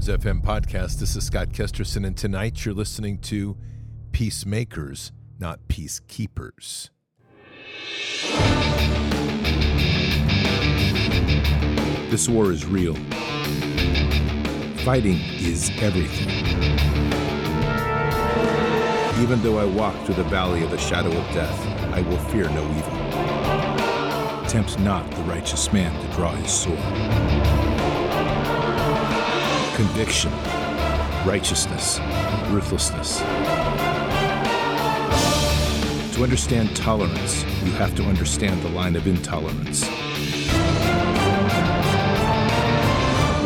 Bards FM podcast. This is Scott Kesterson, and tonight you're listening to Peacemakers, not Peacekeepers. This war is real. Fighting is everything. Even though I walk through the valley of the shadow of death, I will fear no evil. Tempt not the righteous man to draw his sword. Conviction, righteousness, ruthlessness. To understand tolerance, you have to understand the line of intolerance.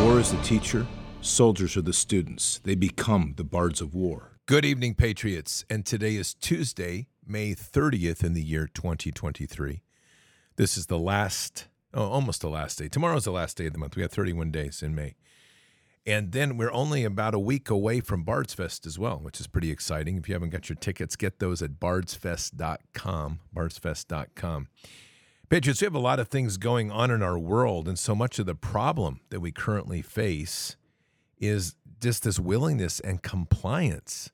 War is the teacher, soldiers are the students. They become the bards of war. Good evening, Patriots. And today is Tuesday, May 30th in the year 2023. This is the last, oh, almost the last day. Tomorrow's the last day of the month. We have 31 days in May. And then we're only about a week away from Bards Fest as well, which is pretty exciting. If you haven't got your tickets, get those at bardsfest.com, bardsfest.com. Patriots, we have a lot of things going on in our world, and so much of the problem that we currently face is just this willingness and compliance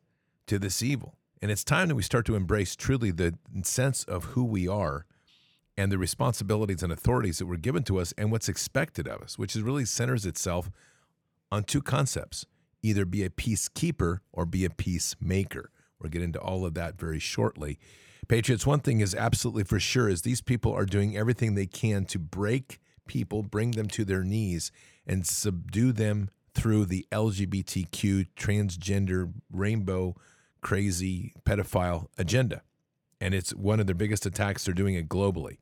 to this evil. And it's time that we start to embrace truly the sense of who we are and the responsibilities and authorities that were given to us and what's expected of us, which is really centers itself on two concepts either be a peacekeeper or be a peacemaker. We'll get into all of that very shortly. Patriots, one thing is absolutely for sure is these people are doing everything they can to break people, bring them to their knees, and subdue them through the LGBTQ, transgender, rainbow, crazy, pedophile agenda. And it's one of their biggest attacks. They're doing it globally.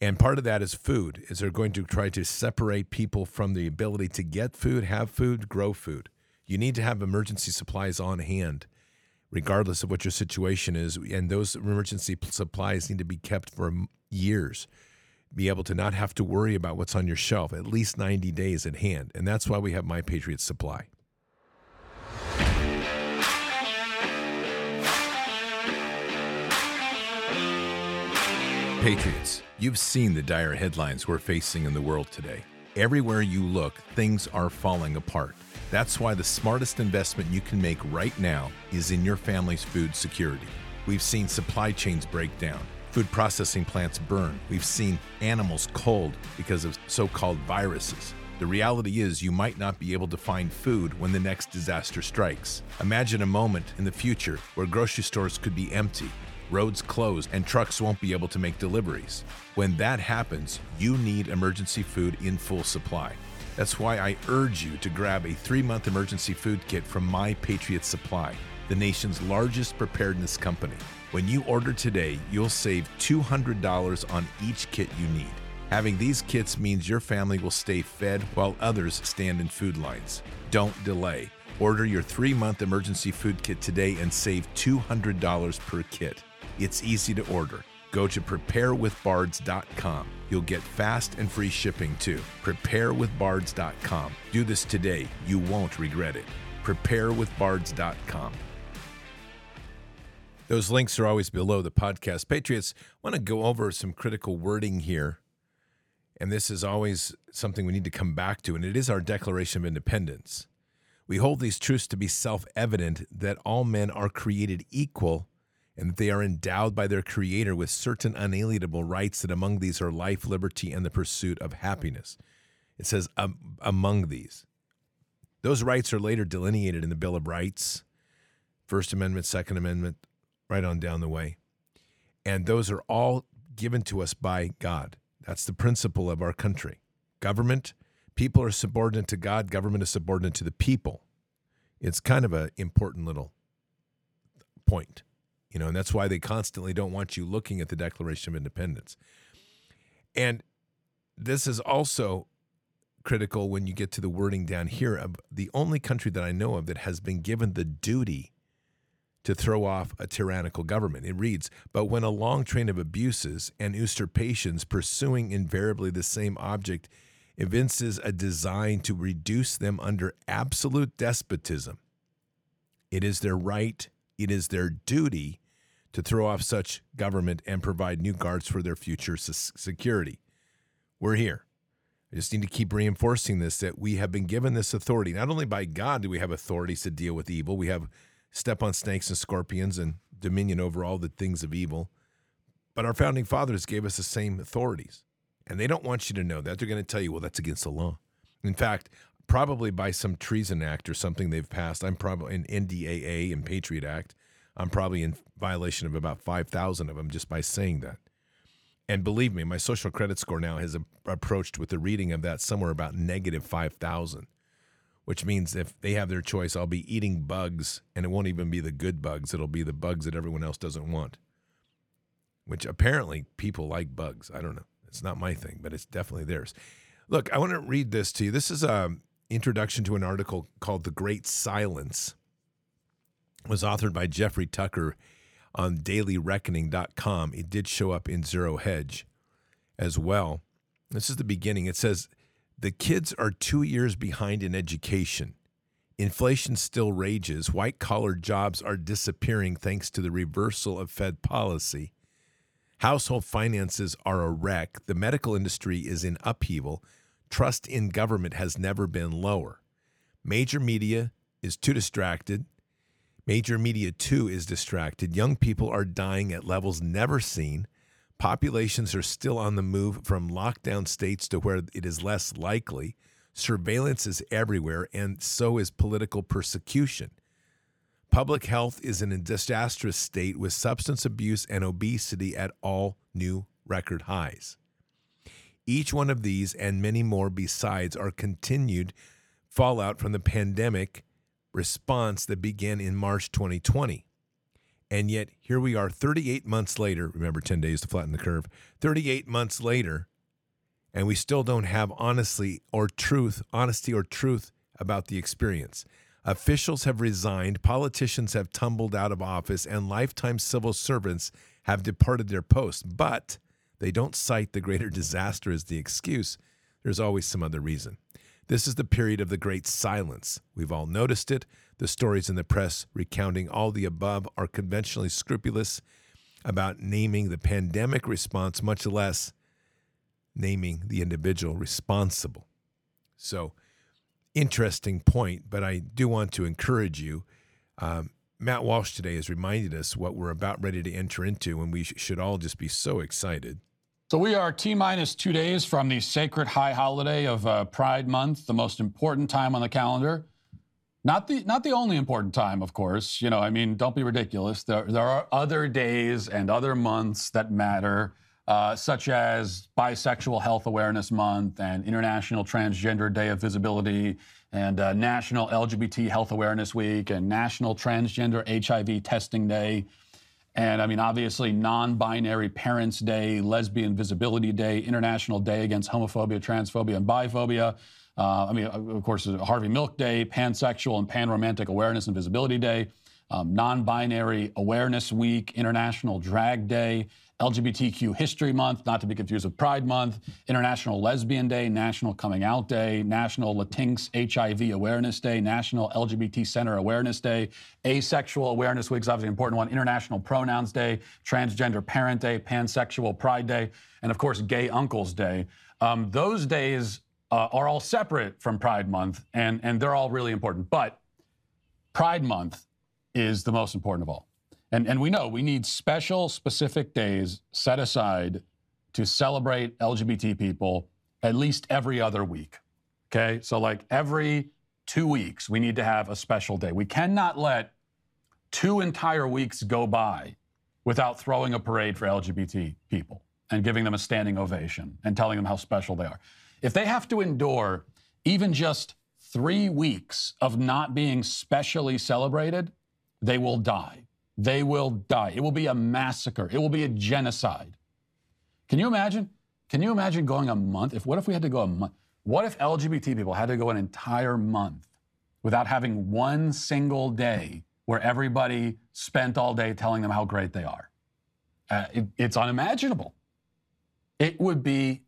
And part of that is food, is they're going to try to separate people from the ability to get food, have food, grow food. You need to have emergency supplies on hand, regardless of what your situation is. And those emergency supplies need to be kept for years be able to not have to worry about what's on your shelf at least 90 days at hand. And that's why we have My Patriot Supply. Patriots, you've seen the dire headlines we're facing in the world today. Everywhere you look, things are falling apart. That's why the smartest investment you can make right now is in your family's food security. We've seen supply chains break down Food processing plants burn. We've seen animals cold because of so called viruses. The reality is, you might not be able to find food when the next disaster strikes. Imagine a moment in the future where grocery stores could be empty, roads closed, and trucks won't be able to make deliveries. When that happens, you need emergency food in full supply. That's why I urge you to grab a three month emergency food kit from My Patriot Supply, the nation's largest preparedness company. When you order today, you'll save $200 on each kit you need. Having these kits means your family will stay fed while others stand in food lines. Don't delay. Order your three month emergency food kit today and save $200 per kit. It's easy to order. Go to preparewithbards.com. You'll get fast and free shipping too. Preparewithbards.com. Do this today. You won't regret it. Preparewithbards.com. Those links are always below the podcast. Patriots, I want to go over some critical wording here. And this is always something we need to come back to, and it is our Declaration of Independence. We hold these truths to be self evident that all men are created equal and that they are endowed by their Creator with certain unalienable rights, that among these are life, liberty, and the pursuit of happiness. It says, um, among these. Those rights are later delineated in the Bill of Rights, First Amendment, Second Amendment, right on down the way. And those are all given to us by God. That's the principle of our country. Government, people are subordinate to God, government is subordinate to the people. It's kind of an important little point, you know, and that's why they constantly don't want you looking at the Declaration of Independence. And this is also critical when you get to the wording down here of the only country that I know of that has been given the duty to throw off a tyrannical government. It reads, But when a long train of abuses and usurpations pursuing invariably the same object evinces a design to reduce them under absolute despotism, it is their right, it is their duty to throw off such government and provide new guards for their future security. We're here. I just need to keep reinforcing this that we have been given this authority. Not only by God do we have authorities to deal with evil, we have step on snakes and scorpions and dominion over all the things of evil. But our founding fathers gave us the same authorities. And they don't want you to know that. They're going to tell you, well, that's against the law. In fact, probably by some treason act or something they've passed, I'm probably in NDAA and Patriot Act, I'm probably in violation of about 5,000 of them just by saying that. And believe me, my social credit score now has approached with the reading of that somewhere about negative 5,000, which means if they have their choice, I'll be eating bugs and it won't even be the good bugs. It'll be the bugs that everyone else doesn't want, which apparently people like bugs. I don't know. It's not my thing, but it's definitely theirs. Look, I want to read this to you. This is a introduction to an article called The Great Silence. It was authored by Jeffrey Tucker on dailyreckoning.com. It did show up in Zero Hedge as well. This is the beginning. It says the kids are two years behind in education. Inflation still rages. White collar jobs are disappearing thanks to the reversal of Fed policy. Household finances are a wreck. The medical industry is in upheaval. Trust in government has never been lower. Major media is too distracted. Major media, too, is distracted. Young people are dying at levels never seen. Populations are still on the move from lockdown states to where it is less likely. Surveillance is everywhere, and so is political persecution. Public health is in a disastrous state with substance abuse and obesity at all new record highs. Each one of these and many more besides are continued fallout from the pandemic response that began in March 2020. And yet, here we are 38 months later. Remember, 10 days to flatten the curve. 38 months later, and we still don't have honestly or truth, honesty or truth about the experience. Officials have resigned, politicians have tumbled out of office, and lifetime civil servants have departed their posts. But they don't cite the greater disaster as the excuse. There's always some other reason. This is the period of the great silence. We've all noticed it. The stories in the press recounting all the above are conventionally scrupulous about naming the pandemic response, much less naming the individual responsible. So, interesting point, but I do want to encourage you. Um, Matt Walsh today has reminded us what we're about ready to enter into, and we sh- should all just be so excited. So we are T minus two days from the sacred high holiday of uh, Pride Month, the most important time on the calendar. Not the not the only important time, of course. You know, I mean, don't be ridiculous. There there are other days and other months that matter, uh, such as Bisexual Health Awareness Month and International Transgender Day of Visibility and uh, National LGBT Health Awareness Week and National Transgender HIV Testing Day. And I mean, obviously, non binary Parents' Day, Lesbian Visibility Day, International Day Against Homophobia, Transphobia, and Biphobia. Uh, I mean, of course, Harvey Milk Day, Pansexual and Panromantic Awareness and Visibility Day, um, Non Binary Awareness Week, International Drag Day, LGBTQ History Month, not to be confused with Pride Month, International Lesbian Day, National Coming Out Day, National Latinx HIV Awareness Day, National LGBT Center Awareness Day, Asexual Awareness Week is obviously an important one, International Pronouns Day, Transgender Parent Day, Pansexual Pride Day, and of course, Gay Uncles Day. Um, those days uh, are all separate from Pride Month, and, and they're all really important. But Pride Month is the most important of all. And, and we know we need special, specific days set aside to celebrate LGBT people at least every other week. Okay. So, like every two weeks, we need to have a special day. We cannot let two entire weeks go by without throwing a parade for LGBT people and giving them a standing ovation and telling them how special they are. If they have to endure even just three weeks of not being specially celebrated, they will die. They will die. It will be a massacre. It will be a genocide. Can you imagine? Can you imagine going a month? If what if we had to go a month? What if LGBT people had to go an entire month without having one single day where everybody spent all day telling them how great they are? Uh, it, it's unimaginable. It would be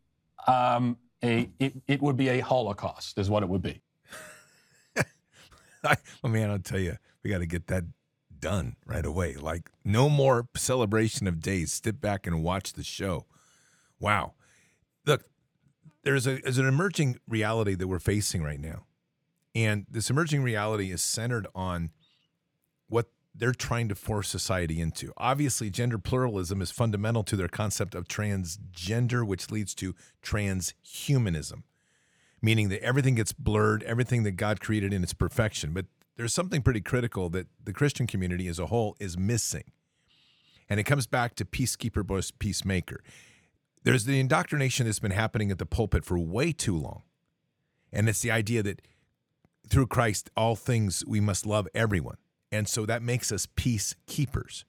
um, a it, it would be a holocaust, is what it would be. I, well, man, I'll tell you, we got to get that done right away. Like, no more celebration of days. Sit back and watch the show. Wow. Look, there's, a, there's an emerging reality that we're facing right now. And this emerging reality is centered on what they're trying to force society into. Obviously, gender pluralism is fundamental to their concept of transgender, which leads to transhumanism, meaning that everything gets blurred, everything that God created in its perfection. But there's something pretty critical that the Christian community as a whole is missing. And it comes back to peacekeeper versus peacemaker. There's the indoctrination that's been happening at the pulpit for way too long. And it's the idea that through Christ, all things we must love everyone. And so that makes us peacekeepers.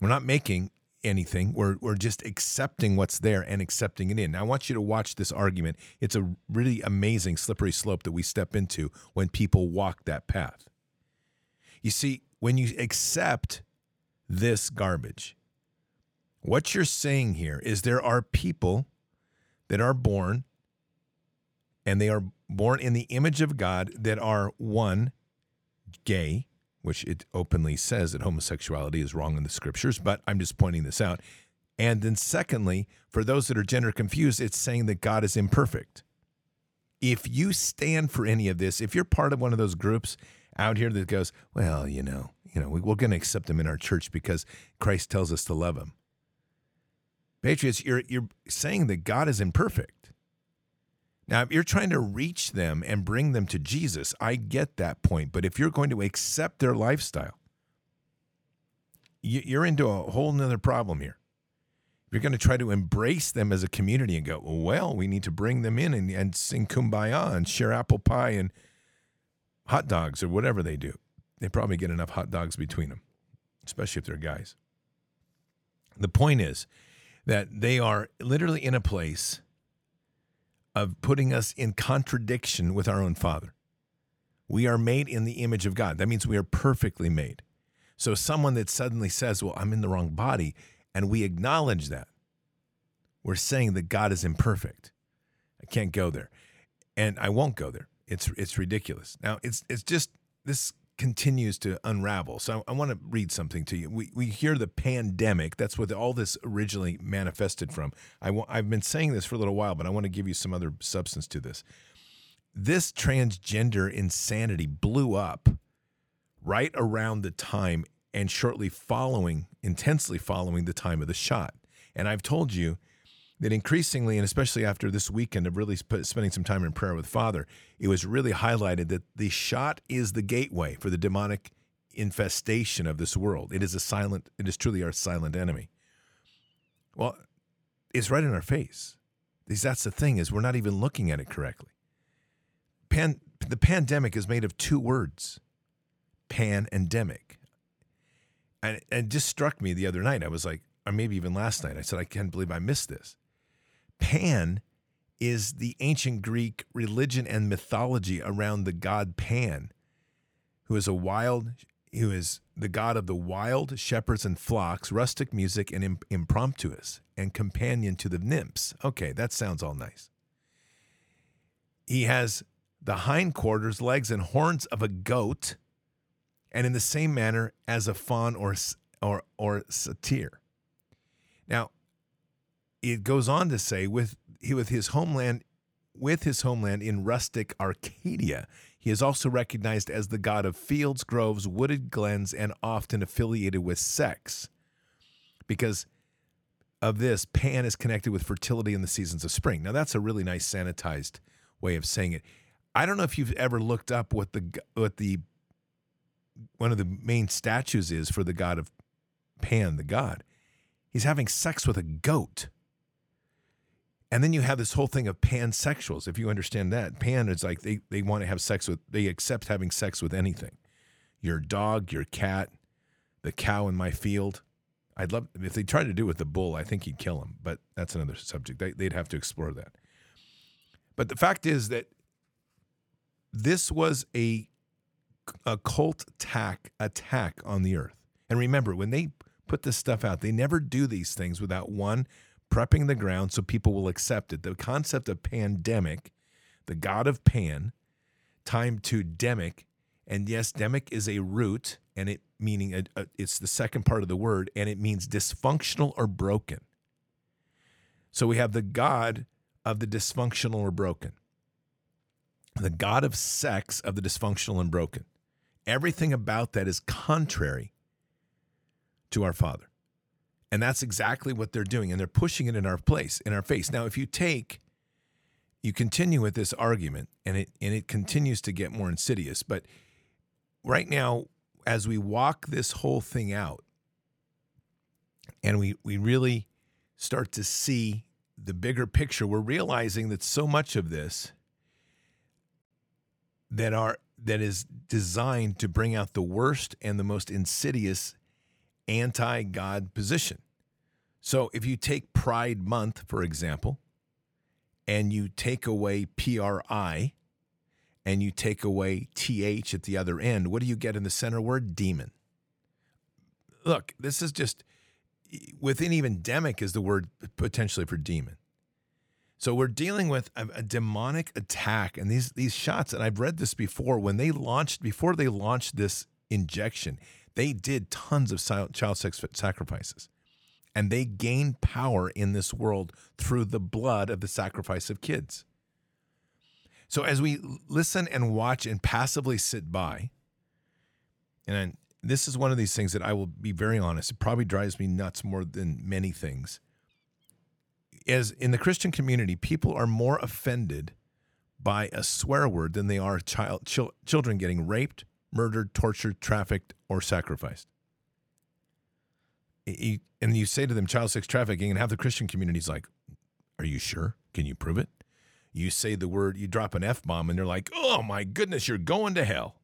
We're not making anything, we're, we're just accepting what's there and accepting it in. Now, I want you to watch this argument. It's a really amazing slippery slope that we step into when people walk that path. You see, when you accept this garbage, what you're saying here is there are people that are born and they are born in the image of God that are one, gay, which it openly says that homosexuality is wrong in the scriptures, but I'm just pointing this out. And then, secondly, for those that are gender confused, it's saying that God is imperfect. If you stand for any of this, if you're part of one of those groups out here that goes, well, you know, you know, we're going to accept them in our church because Christ tells us to love them. Patriots, you're you're saying that God is imperfect. Now, if you're trying to reach them and bring them to Jesus, I get that point. But if you're going to accept their lifestyle, you're into a whole nother problem here. You're going to try to embrace them as a community and go, well, we need to bring them in and, and sing kumbaya and share apple pie and hot dogs or whatever they do. They probably get enough hot dogs between them, especially if they're guys. The point is that they are literally in a place of putting us in contradiction with our own Father. We are made in the image of God. That means we are perfectly made. So, someone that suddenly says, Well, I'm in the wrong body, and we acknowledge that, we're saying that God is imperfect. I can't go there. And I won't go there. It's, it's ridiculous. Now, it's, it's just this continues to unravel. So I want to read something to you. We, we hear the pandemic. That's what all this originally manifested from. I w- I've been saying this for a little while, but I want to give you some other substance to this. This transgender insanity blew up right around the time and shortly following, intensely following the time of the shot. And I've told you that increasingly, and especially after this weekend of really sp- spending some time in prayer with Father, it was really highlighted that the shot is the gateway for the demonic infestation of this world. It is a silent, it is truly our silent enemy. Well, it's right in our face. That's the thing is we're not even looking at it correctly. Pan, the pandemic is made of two words, pan endemic. And, and it just struck me the other night. I was like, or maybe even last night, I said, I can't believe I missed this. Pan is the ancient Greek religion and mythology around the god Pan, who is a wild, who is the god of the wild, shepherds and flocks, rustic music, and imp- impromptuous, and companion to the nymphs. Okay, that sounds all nice. He has the hindquarters, legs, and horns of a goat, and in the same manner as a faun or or or satyr. Now, it goes on to say with with his homeland with his homeland in rustic Arcadia. He is also recognized as the god of fields, groves, wooded glens, and often affiliated with sex. Because of this, Pan is connected with fertility in the seasons of spring. Now, that's a really nice sanitized way of saying it. I don't know if you've ever looked up what the what the one of the main statues is for the god of Pan, the god. He's having sex with a goat. And then you have this whole thing of pansexuals. If you understand that, pan is like they, they want to have sex with, they accept having sex with anything. Your dog, your cat, the cow in my field. I'd love, if they tried to do it with the bull, I think he'd kill him, but that's another subject. They, they'd have to explore that. But the fact is that this was a, a cult attack, attack on the earth. And remember, when they put this stuff out, they never do these things without one, prepping the ground so people will accept it. The concept of pandemic, the god of pan, time to demic, and yes, demic is a root, and it meaning a, a, it's the second part of the word, and it means dysfunctional or broken. So we have the god of the dysfunctional or broken, the God of sex of the dysfunctional and broken. Everything about that is contrary to our Father. And that's exactly what they're doing. And they're pushing it in our place, in our face. Now, if you take, you continue with this argument and it and it continues to get more insidious. But right now, as we walk this whole thing out, and we we really start to see the bigger picture, we're realizing that so much of this that are that is designed to bring out the worst and the most insidious anti-God position. So if you take Pride Month, for example, and you take away PRI and you take away TH at the other end, what do you get in the center word? Demon. Look, this is just within even demic is the word potentially for demon. So we're dealing with a, a, demonic attack, and these these shots. And I've read this before. When they launched, before they launched this injection, they did tons of child sex sacrifices, and they gained power in this world through the blood of the sacrifice of kids. So as we listen and watch and passively sit by, and this is one of these things that I will be very honest. It probably drives me nuts more than many things as in the Christian community, people are more offended by a swear word than they are child chil- children getting raped, murdered, tortured, trafficked, or sacrificed. and you say to them child sex trafficking, and have the Christian communities like, "Are you sure? Can you prove it?" You say the word, you drop an f bomb, and they're like, "Oh my goodness, you're going to hell."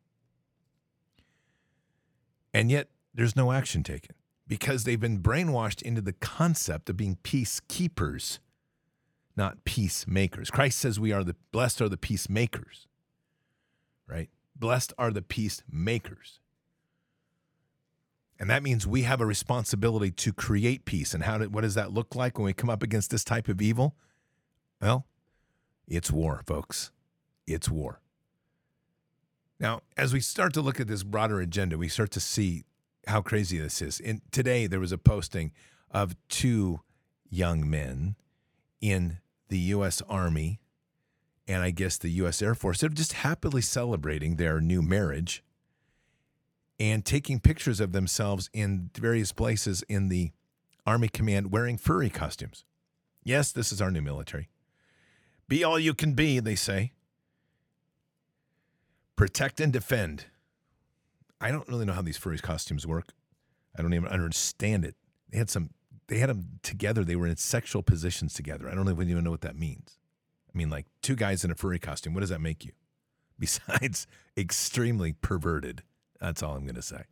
And yet, there's no action taken because they've been brainwashed into the concept of being peacekeepers, not peacemakers. Christ says we are the blessed are the peacemakers, right? Blessed are the peacemakers. And that means we have a responsibility to create peace. And how do, what does that look like when we come up against this type of evil? Well, it's war, folks. It's war. Now, as we start to look at this broader agenda, we start to see how crazy this is. And today there was a posting of two young men in the U.S. Army and I guess the U.S. Air Force that are just happily celebrating their new marriage and taking pictures of themselves in various places in the Army command wearing furry costumes. Yes, this is our new military. Be all you can be, they say. Protect and defend. I don't really know how these furry costumes work. I don't even understand it. They had some. They had them together. They were in sexual positions together. I don't even know what that means. I mean, like two guys in a furry costume. What does that make you? Besides, extremely perverted. That's all I'm going to say.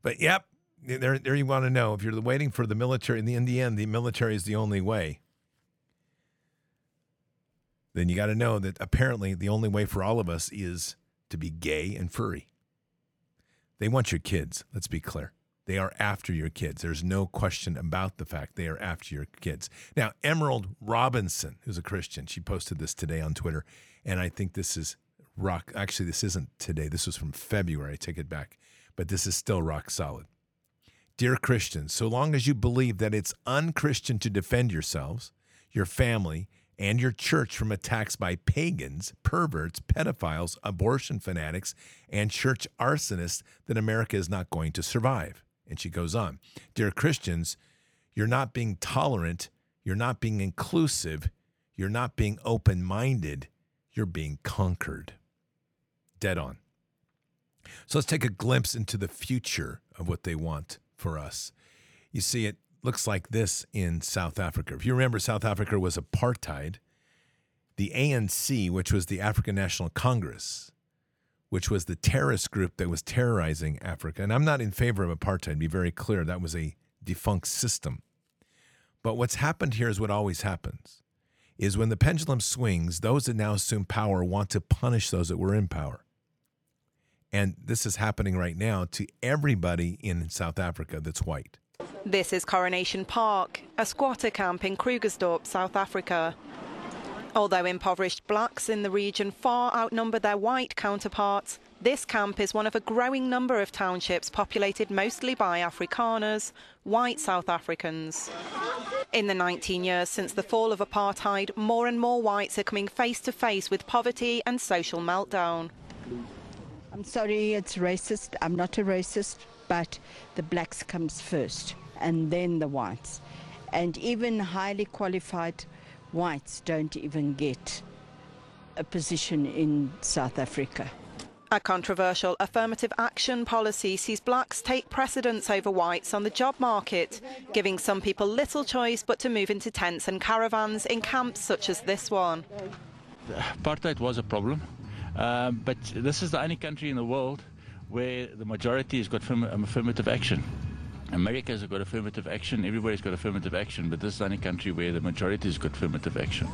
But yep, there, there you want to know. If you're waiting for the military, in the, in the end, the military is the only way. Then you got to know that apparently the only way for all of us is to be gay and furry. They want your kids, let's be clear. They are after your kids. There's no question about the fact they are after your kids. Now, Emerald Robinson, who's a Christian, she posted this today on Twitter, and I think this is rock. Actually, this isn't today. This was from February. I take it back, but this is still rock solid. Dear Christians, so long as you believe that it's unchristian to defend yourselves, your family, and your church from attacks by pagans, perverts, pedophiles, abortion fanatics, and church arsonists, then America is not going to survive. And she goes on Dear Christians, you're not being tolerant, you're not being inclusive, you're not being open minded, you're being conquered. Dead on. So let's take a glimpse into the future of what they want for us. You see, it looks like this in South Africa. If you remember, South Africa was apartheid. The ANC, which was the African National Congress, which was the terrorist group that was terrorizing Africa. And I'm not in favor of apartheid, be very clear. That was a defunct system. But what's happened here is what always happens is when the pendulum swings, those that now assume power want to punish those that were in power. And this is happening right now to everybody in South Africa that's white. This is Coronation Park, a squatter camp in Krugersdorp, South Africa. Although impoverished blacks in the region far outnumber their white counterparts, this camp is one of a growing number of townships populated mostly by Afrikaners, white South Africans. In the 19 years since the fall of apartheid, more and more whites are coming face to face with poverty and social meltdown. I'm sorry, it's racist. I'm not a racist, but the blacks comes first and then the whites. And even highly qualified whites don't even get a position in South Africa. A controversial affirmative action policy sees blacks take precedence over whites on the job market, giving some people little choice but to move into tents and caravans in camps such as this one. Apartheid was a problem, um, but this is the only country in the world where the majority has got affirmative action. America's got affirmative action, everybody's got affirmative action, but this is the only country where the majority has got affirmative action.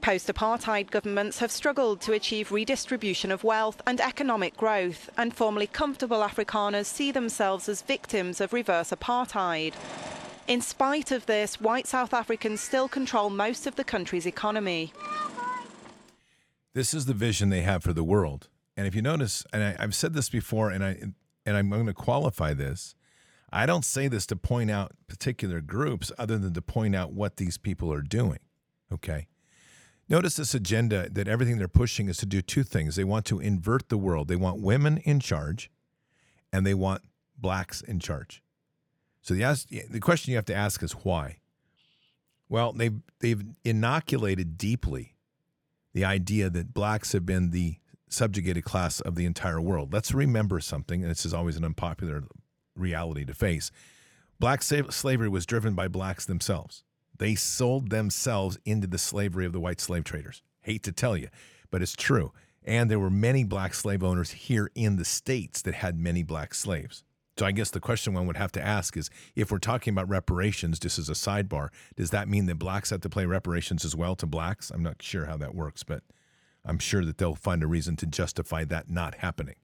Post apartheid governments have struggled to achieve redistribution of wealth and economic growth, and formerly comfortable Afrikaners see themselves as victims of reverse apartheid. In spite of this, white South Africans still control most of the country's economy. This is the vision they have for the world. And if you notice, and I, have said this before, and I and I'm going to qualify this. I don't say this to point out particular groups, other than to point out what these people are doing. Okay. Notice this agenda that everything they're pushing is to do two things. They want to invert the world. They want women in charge and they want blacks in charge. So the, the question you have to ask is why? Well, they've, they've inoculated deeply the idea that blacks have been the subjugated class of the entire world. Let's remember something, and this is always an unpopular reality to face. Black slavery was driven by blacks themselves. They sold themselves into the slavery of the white slave traders. Hate to tell you, but it's true. And there were many black slave owners here in the States that had many black slaves. So I guess the question one would have to ask is if we're talking about reparations, just as a sidebar, does that mean that blacks have to pay reparations as well to blacks? I'm not sure how that works, but I'm sure that they'll find a reason to justify that not happening.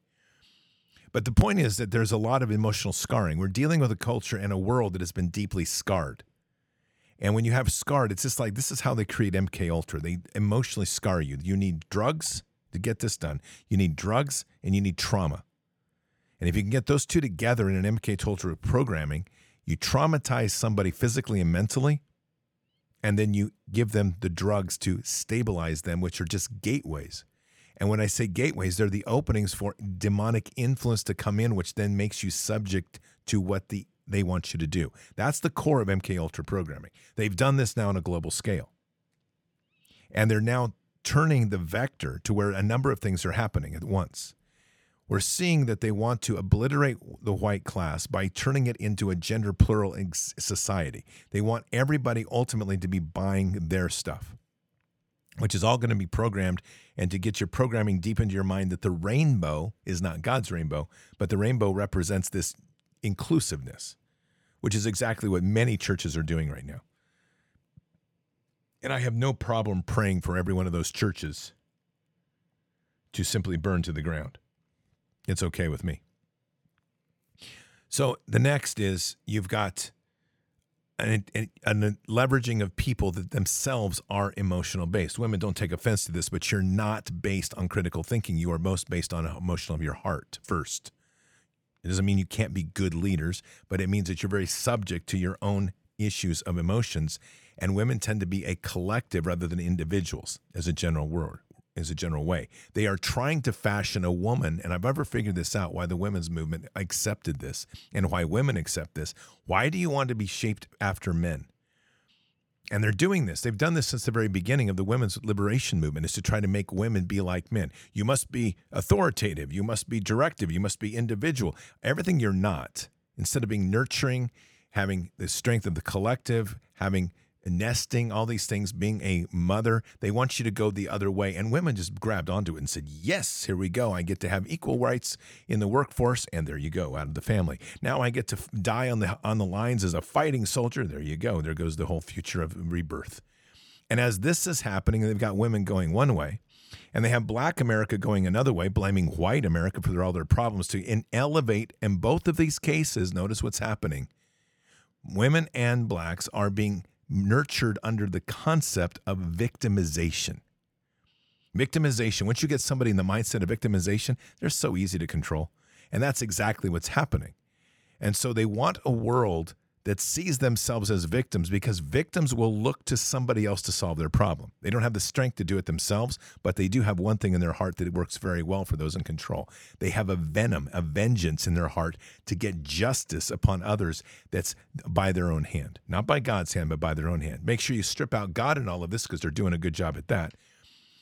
But the point is that there's a lot of emotional scarring. We're dealing with a culture and a world that has been deeply scarred. And when you have scarred, it's just like this is how they create MK Ultra. They emotionally scar you. You need drugs to get this done. You need drugs and you need trauma. And if you can get those two together in an MK Ultra programming, you traumatize somebody physically and mentally, and then you give them the drugs to stabilize them, which are just gateways. And when I say gateways, they're the openings for demonic influence to come in, which then makes you subject to what the they want you to do. That's the core of MK Ultra programming. They've done this now on a global scale. And they're now turning the vector to where a number of things are happening at once. We're seeing that they want to obliterate the white class by turning it into a gender plural society. They want everybody ultimately to be buying their stuff, which is all going to be programmed. And to get your programming deep into your mind that the rainbow is not God's rainbow, but the rainbow represents this inclusiveness, which is exactly what many churches are doing right now. And I have no problem praying for every one of those churches to simply burn to the ground. It's okay with me. So the next is you've got an, an, an, leveraging of people that themselves are emotional based. Women don't take offense to this, but you're not based on critical thinking. You are most based on emotional of your heart first. It doesn't mean you can't be good leaders, but it means that you're very subject to your own issues of emotions. And women tend to be a collective rather than individuals as a general word, as a general way. They are trying to fashion a woman, and I've ever figured this out why the women's movement accepted this and why women accept this. Why do you want to be shaped after men? And they're doing this. They've done this since the very beginning of the women's liberation movement is to try to make women be like men. You must be authoritative, you must be directive, you must be individual. Everything you're not. Instead of being nurturing, having the strength of the collective, having nesting, all these things, being a mother. They want you to go the other way. And women just grabbed onto it and said, Yes, here we go. I get to have equal rights in the workforce. And there you go, out of the family. Now I get to die on the, on the lines as a fighting soldier. There you go. There goes the whole future of rebirth. And as this is happening, they've got women going one way. And they have black America going another way, blaming white America for all their problems to elevate. In both of these cases, notice what's happening. Women and blacks are being nurtured under the concept of victimization. Victimization, once you get somebody in the mindset of victimization, they're so easy to control. And that's exactly what's happening. And so they want a world that sees themselves as victims because victims will look to somebody else to solve their problem. They don't have the strength to do it themselves, but they do have one thing in their heart that works very well for those in control. They have a venom, a vengeance in their heart to get justice upon others that's by their own hand, not by God's hand, but by their own hand. Make sure you strip out God in all of this because they're doing a good job at that.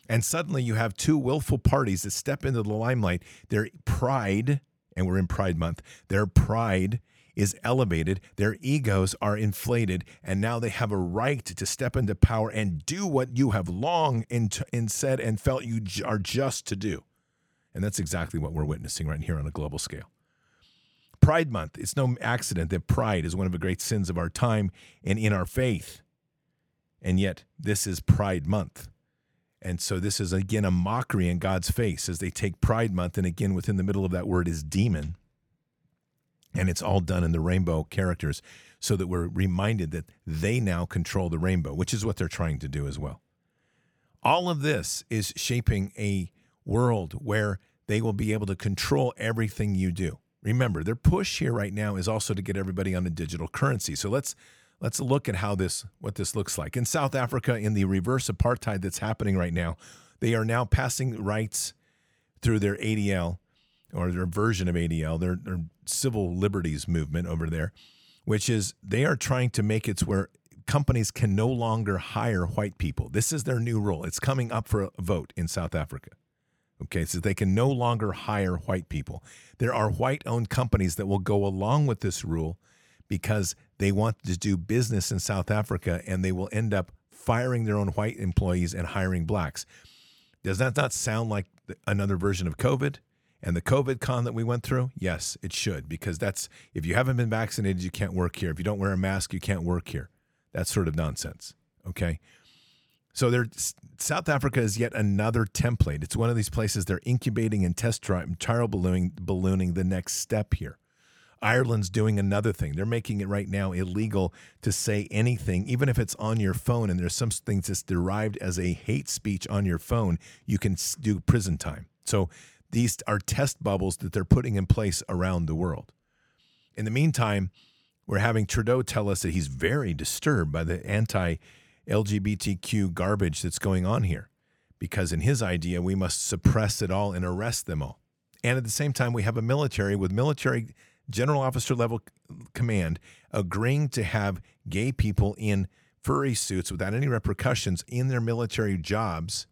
And suddenly you have two willful parties that step into the limelight. Their pride, and we're in Pride Month, their pride is elevated, their egos are inflated, and now they have a right to step into power and do what you have long in, said and felt you are just to do. And that's exactly what we're witnessing right here on a global scale. Pride Month, it's no accident that pride is one of the great sins of our time and in our faith. And yet, this is Pride Month. And so, this is again a mockery in God's face as they take Pride Month, and again, within the middle of that word is demon and it's all done in the rainbow characters so that we're reminded that they now control the rainbow, which is what they're trying to do as well. All of this is shaping a world where they will be able to control everything you do. Remember, their push here right now is also to get everybody on a digital currency. So let's let's look at how this what this looks like. In South Africa in the reverse apartheid that's happening right now, they are now passing rights through their ADL or their version of ADL, their, their civil liberties movement over there, which is they are trying to make it where companies can no longer hire white people. This is their new rule. It's coming up for a vote in South Africa. Okay, so they can no longer hire white people. There are white owned companies that will go along with this rule because they want to do business in South Africa and they will end up firing their own white employees and hiring blacks. Does that not sound like another version of COVID? And the COVID con that we went through, yes, it should, because that's if you haven't been vaccinated, you can't work here. If you don't wear a mask, you can't work here. That's sort of nonsense. Okay. So there, South Africa is yet another template. It's one of these places they're incubating and test trial ballooning, ballooning the next step here. Ireland's doing another thing. They're making it right now illegal to say anything, even if it's on your phone and there's some things that's derived as a hate speech on your phone, you can do prison time. So these are test bubbles that they're putting in place around the world. In the meantime, we're having Trudeau tell us that he's very disturbed by the anti LGBTQ garbage that's going on here, because in his idea, we must suppress it all and arrest them all. And at the same time, we have a military with military general officer level command agreeing to have gay people in furry suits without any repercussions in their military jobs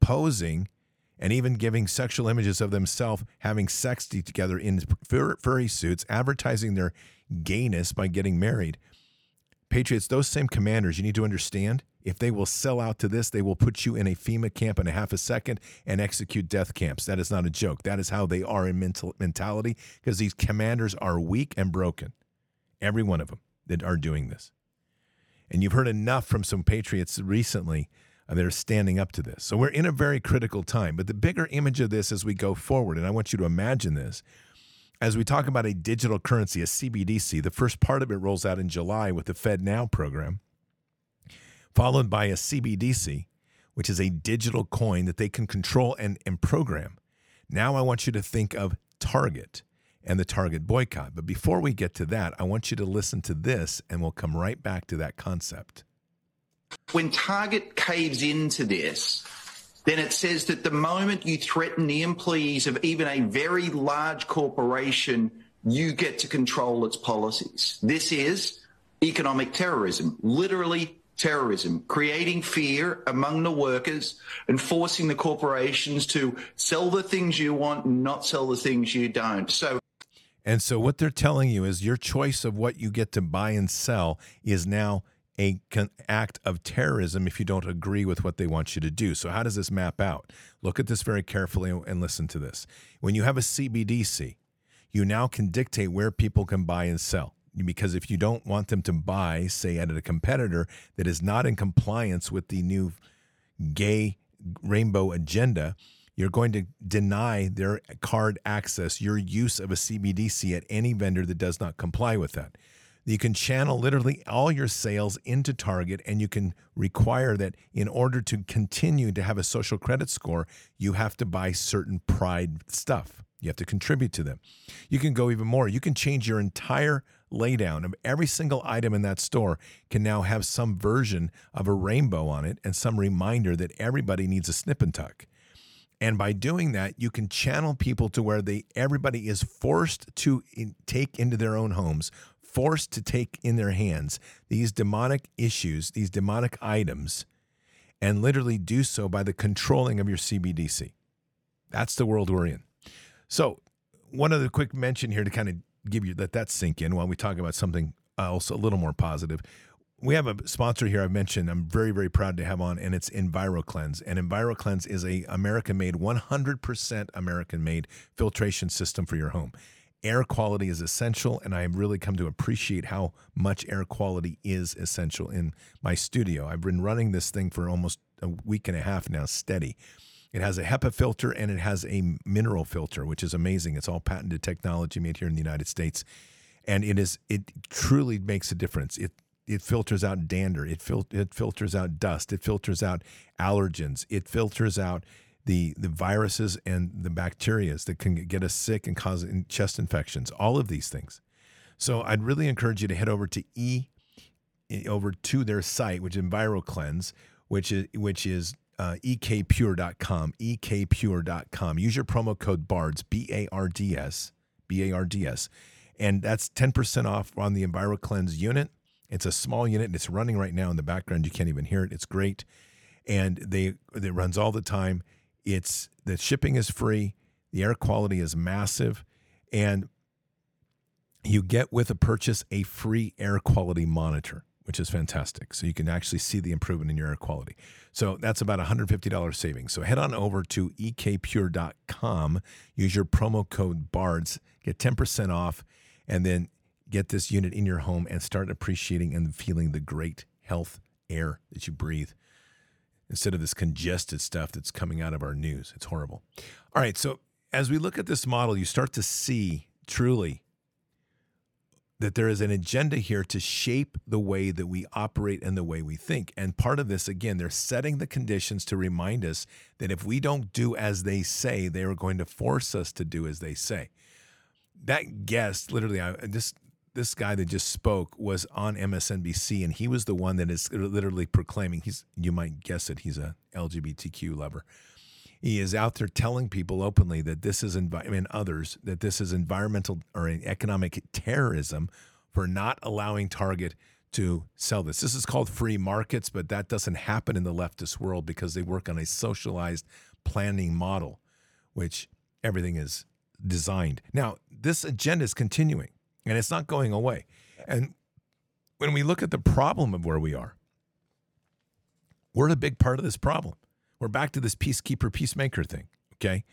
posing and even giving sexual images of themselves having sex together in fur- furry suits, advertising their gayness by getting married. Patriots, those same commanders, you need to understand if they will sell out to this, they will put you in a FEMA camp in a half a second and execute death camps. That is not a joke. That is how they are in mental mentality because these commanders are weak and broken. Every one of them that are doing this. And you've heard enough from some patriots recently that are standing up to this. So we're in a very critical time. But the bigger image of this as we go forward, and I want you to imagine this, as we talk about a digital currency, a CBDC, the first part of it rolls out in July with the Fed Now program, followed by a CBDC, which is a digital coin that they can control and, and program. Now I want you to think of Target and the Target boycott. But before we get to that, I want you to listen to this, and we'll come right back to that concept. When Target caves into this, then it says that the moment you threaten the employees of even a very large corporation, you get to control its policies. This is economic terrorism, literally terrorism, creating fear among the workers and forcing the corporations to sell the things you want and not sell the things you don't. So and so what they're telling you is your choice of what you get to buy and sell is now a act of terrorism if you don't agree with what they want you to do. So, how does this map out? Look at this very carefully and listen to this. When you have a CBDC, you now can dictate where people can buy and sell. Because if you don't want them to buy, say, at a competitor that is not in compliance with the new gay rainbow agenda, you're going to deny their card access, your use of a CBDC at any vendor that does not comply with that. You can channel literally all your sales into Target, and you can require that in order to continue to have a social credit score, you have to buy certain Pride stuff. You have to contribute to them. You can go even more. You can change your entire laydown of every single item in that store can now have some version of a rainbow on it and some reminder that everybody needs a snip and tuck. And by doing that, you can channel people to where they everybody is forced to in, take into their own homes, forced to take in their hands these demonic issues, these demonic items, and literally do so by the controlling of your CBDC. That's the world we're in. So, one other quick mention here to kind of give you let that sink in while we talk about something else a little more positive we have a sponsor here I've mentioned I'm very very proud to have on and it's EnviroKlenz and EnviroKlenz is a American made 100% American made filtration system for your home. Air quality is essential and I've really come to appreciate how much air quality is essential in my studio. I've been running this thing for almost a week and a half now steady. It has a HEPA filter and it has a mineral filter, which is amazing. It's all patented technology made here in the United States and it is it truly makes a difference. It it filters out dander. It, fil- it filters out dust. It filters out allergens. It filters out the the viruses and the bacterias that can get us sick and cause chest infections. All of these things. So I'd really encourage you to head over to e over to their site, which is EnviroKlenz, which is which is uh, ekpure.com, ekpure.com. Use your promo code BARDS, B A R D S, B A R D S, and that's 10% off on the EnviroKlenz unit. It's a small unit and it's running right now in the background. You can't even hear it. It's great. And they it runs all the time. It's the shipping is free, the air quality is massive, and you get with a purchase a free air quality monitor, which is fantastic. So you can actually see the improvement in your air quality. So that's about $150 savings. So head on over to ekpure.com, use your promo code BARDS, get 10% off, and then get this unit in your home and start appreciating and feeling the great health air that you breathe instead of this congested stuff that's coming out of our news. It's horrible. All right, so as we look at this model, you start to see truly that there is an agenda here to shape the way that we operate and the way we think. And part of this, again, they're setting the conditions to remind us that if we don't do as they say, they are going to force us to do as they say. That guest, literally, I just this guy that just spoke was on MSNBC, and he was the one that is literally proclaiming he's. You might guess it. He's a LGBTQ lover. He is out there telling people openly that this is, envi- mean, others that this is environmental or economic terrorism for not allowing Target to sell this. This is called free markets, but that doesn't happen in the leftist world because they work on a socialized planning model, which everything is designed. Now, this agenda is continuing and it's not going away. And when we look at the problem of where we are, we're a big part of this problem. We're back to this peacekeeper, peacemaker thing. Okay.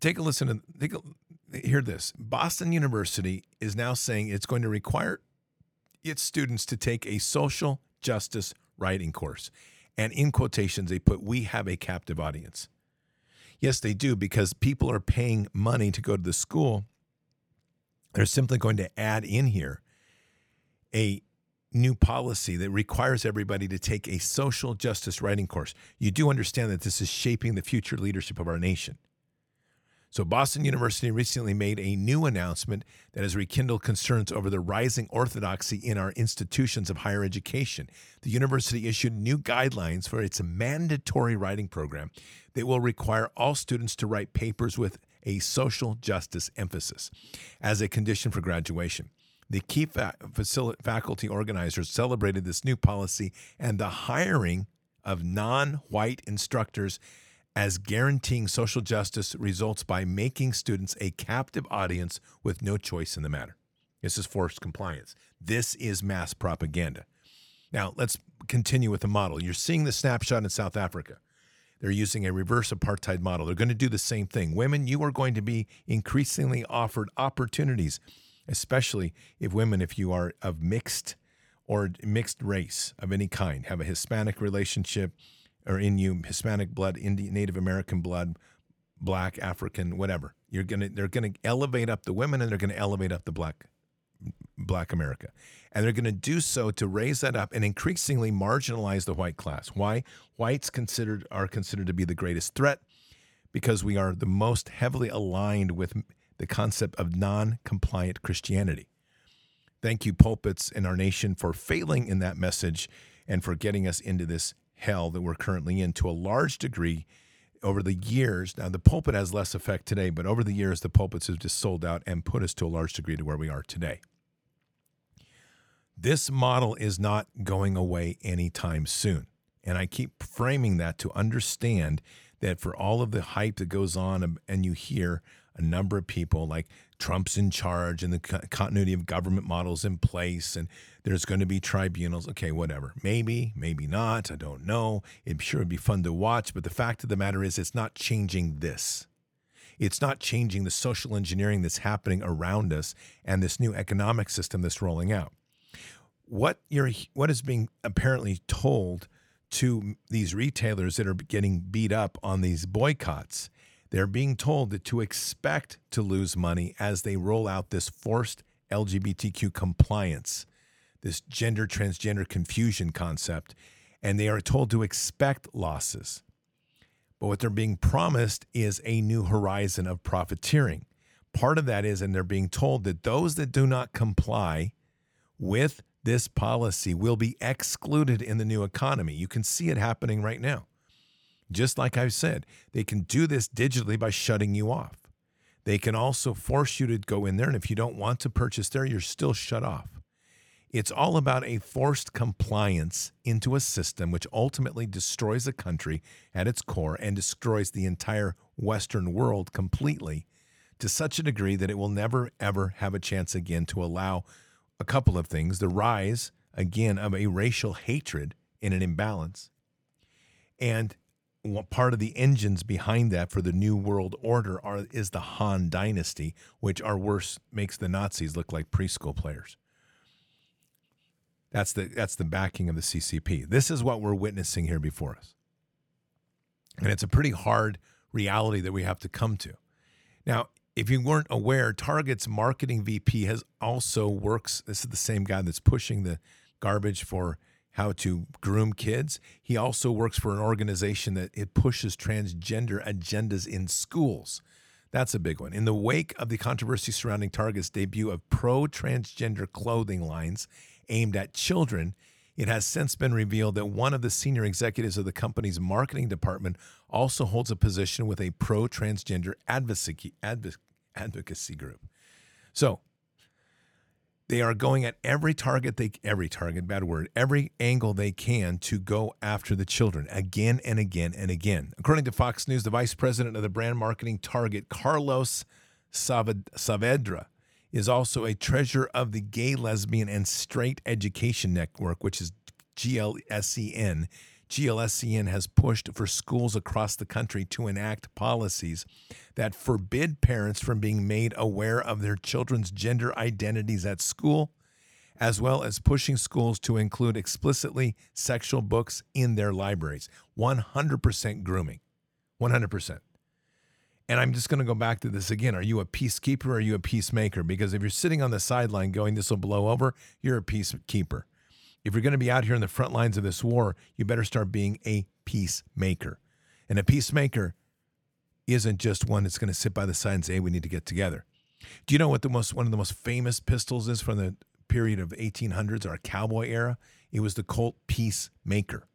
Take a listen to take a, hear this. Boston University is now saying it's going to require its students to take a social justice writing course. And in quotations, they put, We have a captive audience. Yes, they do, because people are paying money to go to the school they're simply going to add in here a new policy that requires everybody to take a social justice writing course. You do understand that this is shaping the future leadership of our nation. So, Boston University recently made a new announcement that has rekindled concerns over the rising orthodoxy in our institutions of higher education. The university issued new guidelines for its mandatory writing program that will require all students to write papers with a social justice emphasis as a condition for graduation. The key fa- faculty organizers celebrated this new policy and the hiring of non white instructors as guaranteeing social justice results by making students a captive audience with no choice in the matter. This is forced compliance. This is mass propaganda. Now, let's continue with the model. You're seeing the snapshot in South Africa. They're using a reverse apartheid model. They're going to do the same thing. Women, you are going to be increasingly offered opportunities, especially if women, if you are of mixed or mixed race of any kind, have a Hispanic relationship or in you Hispanic blood, Indian, Native American blood, black, African, whatever. You're gonna they're gonna elevate up the women and they're gonna elevate up the black black America. And they're going to do so to raise that up and increasingly marginalize the white class. Why? Whites considered are considered to be the greatest threat because we are the most heavily aligned with the concept of non-compliant Christianity. Thank you, pulpits in our nation, for failing in that message and for getting us into this hell that we're currently in to a large degree over the years. Now, the pulpit has less effect today, but over the years, the pulpits have just sold out and put us to a large degree to where we are today. This model is not going away anytime soon. And I keep framing that to understand that for all of the hype that goes on, and you hear a number of people like Trump's in charge and the continuity of government models in place, and there's going to be tribunals. Okay, whatever. Maybe, maybe not. I don't know. It sure would be fun to watch, but the fact of the matter is, it's not changing this. It's not changing the social engineering that's happening around us and this new economic system that's rolling out. What you're, what is being apparently told to these retailers that are getting beat up on these boycotts. They're being told that to expect to lose money as they roll out this forced LGBTQ compliance, this gender transgender confusion concept, and they are told to expect losses. But what they're being promised is a new horizon of profiteering. Part of that is, and they're being told that those that do not comply with this policy will be excluded in the new economy. You can see it happening right now. Just like I've said, they can do this digitally by shutting you off. They can also force you to go in there, and if you don't want to purchase there, you're still shut off. It's all about a forced compliance into a system which ultimately destroys a country at its core and destroys the entire Western world completely to such a degree that it will never, ever have a chance again to allow a couple of things the rise, again, of a racial hatred in an imbalance. And part of the engines behind that for the New World Order are, is the Han Dynasty, which are worse, makes the Nazis look like preschool players. That's the, that's the backing of the CCP. This is what we're witnessing here before us. And it's a pretty hard reality that we have to come to. Now, if you weren't aware, Target's marketing VP has also works. This is the same guy that's pushing the garbage for how to groom kids. He also works for an organization that it pushes transgender agendas in schools. That's a big one. In the wake of the controversy surrounding Target's debut of pro transgender clothing lines aimed at children, it has since been revealed that one of the senior executives of the company's marketing department also holds a position with a pro transgender advocacy, advocacy group. So they are going at every target they every target bad word every angle they can to go after the children again and again and again according to fox news the vice president of the brand marketing target carlos saavedra is also a treasurer of the Gay, Lesbian, and Straight Education Network, which is GLSEN. GLSEN has pushed for schools across the country to enact policies that forbid parents from being made aware of their children's gender identities at school, as well as pushing schools to include explicitly sexual books in their libraries. 100% grooming. 100%. And I'm just going to go back to this again. Are you a peacekeeper or are you a peacemaker? Because if you're sitting on the sideline going, this will blow over, you're a peacekeeper. If you're going to be out here in the front lines of this war, you better start being a peacemaker. And a peacemaker isn't just one that's going to sit by the side and say, hey, we need to get together. Do you know what the most one of the most famous pistols is from the period of 1800s, our cowboy era? It was the Colt Peacemaker.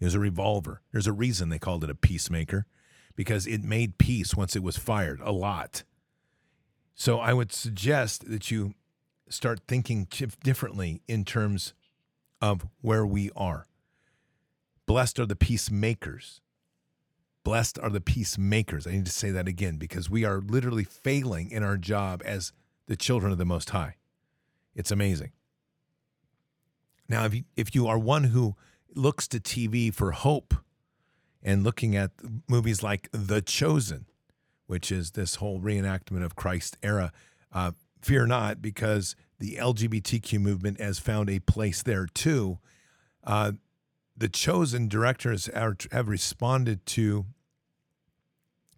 It was a revolver. There's a reason they called it a peacemaker because it made peace once it was fired a lot. So I would suggest that you start thinking differently in terms of where we are. Blessed are the peacemakers. Blessed are the peacemakers. I need to say that again because we are literally failing in our job as the children of the Most High. It's amazing. Now, if you, if you are one who looks to TV for hope, and looking at movies like The Chosen, which is this whole reenactment of Christ era. Uh, fear not, because the LGBTQ movement has found a place there too. Uh, the Chosen directors are, have responded to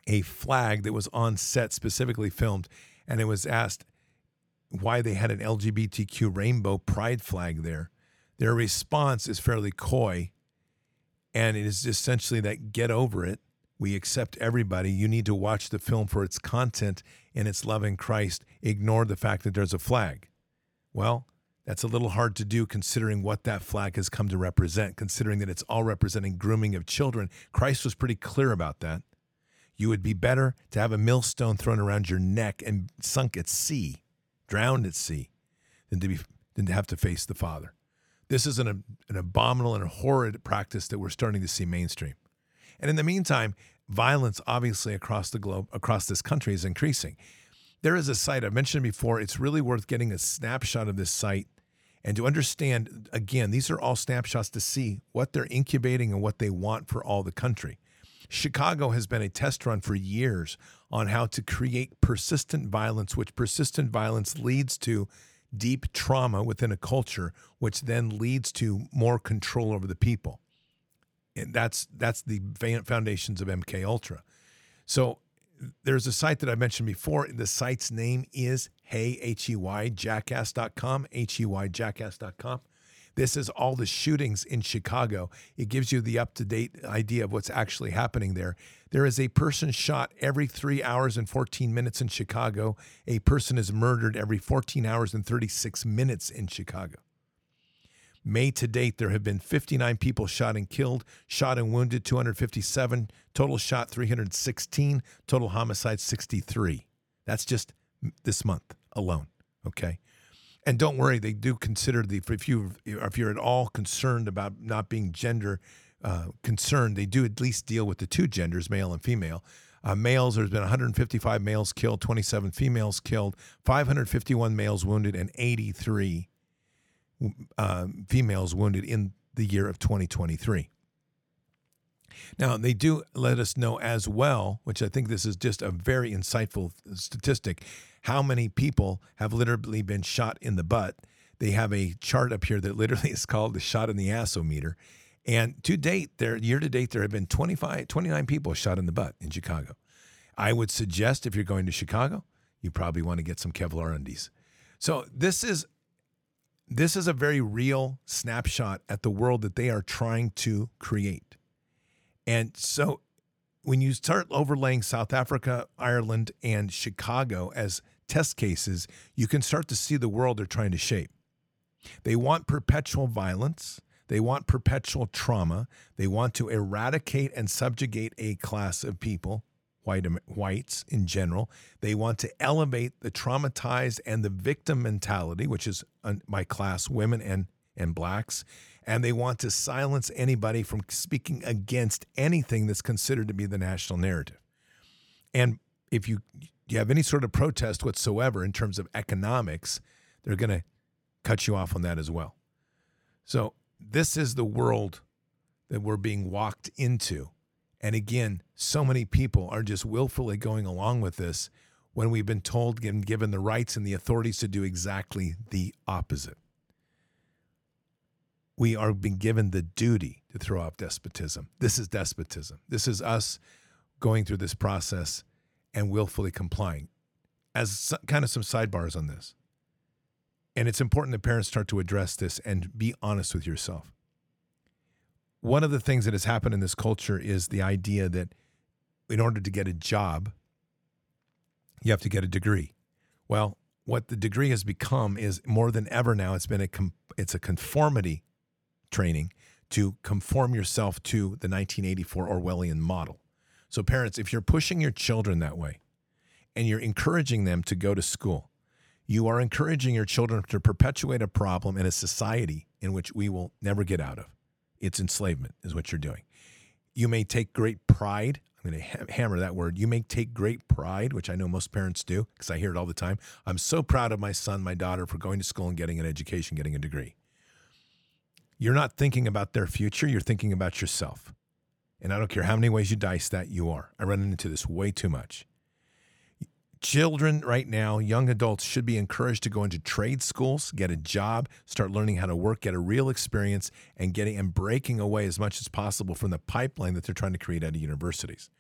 a flag that was on set, specifically filmed, and it was asked why they had an LGBTQ rainbow pride flag there. Their response is fairly coy and it is essentially that get over it. We accept everybody. You need to watch the film for its content and its love in Christ. Ignore the fact that there's a flag. Well, That's a little hard to do considering what that flag has come to represent, considering that it's all representing grooming of children. Christ was pretty clear about that. You would be better to have a millstone thrown around your neck and sunk at sea, drowned at sea, than to be than to have to face the Father. This is an, an abominable and horrid practice that we're starting to see mainstream. And in the meantime, violence obviously across the globe, across this country, is increasing. There is a site I've mentioned before. It's really worth getting a snapshot of this site and to understand, again, these are all snapshots to see what they're incubating and what they want for all the country. Chicago has been a test run for years on how to create persistent violence, which persistent violence leads to deep trauma within a culture, which then leads to more control over the people. And that's that's the foundations of MK Ultra. So there's a site that I mentioned before. The site's name is hey, H-E-Y, jackass.com, H-E-Y, jackass.com. This is all the shootings in Chicago. It gives you the up-to-date idea of what's actually happening there. There is a person shot every three hours and 14 minutes in Chicago. A person is murdered every 14 hours and 36 minutes in Chicago. May to date, there have been 59 people shot and killed, shot and wounded 257, total shot 316, total homicide 63. That's just this month alone. Okay. And don't worry, they do consider the if you if you're at all concerned about not being gender uh, concerned, they do at least deal with the two genders, male and female. Uh, males, there's been 155 males killed, 27 females killed, 551 males wounded, and 83 uh, females wounded in the year of 2023. Now, they do let us know as well, which I think this is just a very insightful statistic, how many people have literally been shot in the butt. They have a chart up here that literally is called the shot in the assometer. And to date, there year to date, there have been 25, 29 people shot in the butt in Chicago. I would suggest if you're going to Chicago, you probably want to get some Kevlar undies. So this is this is a very real snapshot at the world that they are trying to create. And so when you start overlaying South Africa, Ireland, and Chicago as test cases, you can start to see the world they're trying to shape. They want perpetual violence. They want perpetual trauma. They want to eradicate and subjugate a class of people white whites in general. They want to elevate the traumatized and the victim mentality, which is uh, my class, women and and blacks, and they want to silence anybody from speaking against anything that's considered to be the national narrative. And if you you have any sort of protest whatsoever in terms of economics, they're going to cut you off on that as well. So this is the world that we're being walked into and again, so many people are just willfully going along with this when we've been told and given the rights and the authorities to do exactly the opposite. We are being given the duty to throw off despotism. This is despotism. This is us going through this process and willfully complying. As kind of some sidebars on this. And it's important that parents start to address this and be honest with yourself one of the things that has happened in this culture is the idea that in order to get a job, you have to get a degree. Well, what the degree has become is more than ever now. It's been a it's a conformity training to conform yourself to the 1984 Orwellian model. So, parents, if you're pushing your children that way, and you're encouraging them to go to school, you are encouraging your children to perpetuate a problem in a society in which we will never get out of. It's enslavement, is what you're doing. You may take great pride. I'm going to ha- hammer that word. You may take great pride, which I know most parents do because I hear it all the time. I'm so proud of my son, my daughter for going to school and getting an education, getting a degree. You're not thinking about their future, you're thinking about yourself. And I don't care how many ways you dice that, you are. I run into this way too much children right now, young adults should be encouraged to go into trade schools, get a job, start learning how to work, get a real experience, and getting and breaking away as much as possible from the pipeline that they're trying to create out of universities.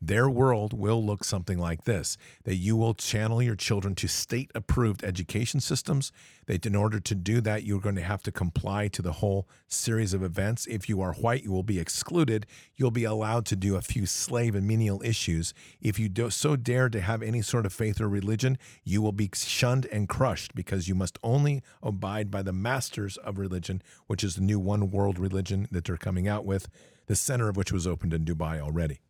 Their world will look something like this that you will channel your children to state approved education systems. That in order to do that, you're going to have to comply to the whole series of events. If you are white, you will be excluded. You'll be allowed to do a few slave and menial issues. If you do so dare to have any sort of faith or religion, you will be shunned and crushed because you must only abide by the masters of religion, which is the new one world religion that they're coming out with, the center of which was opened in Dubai already.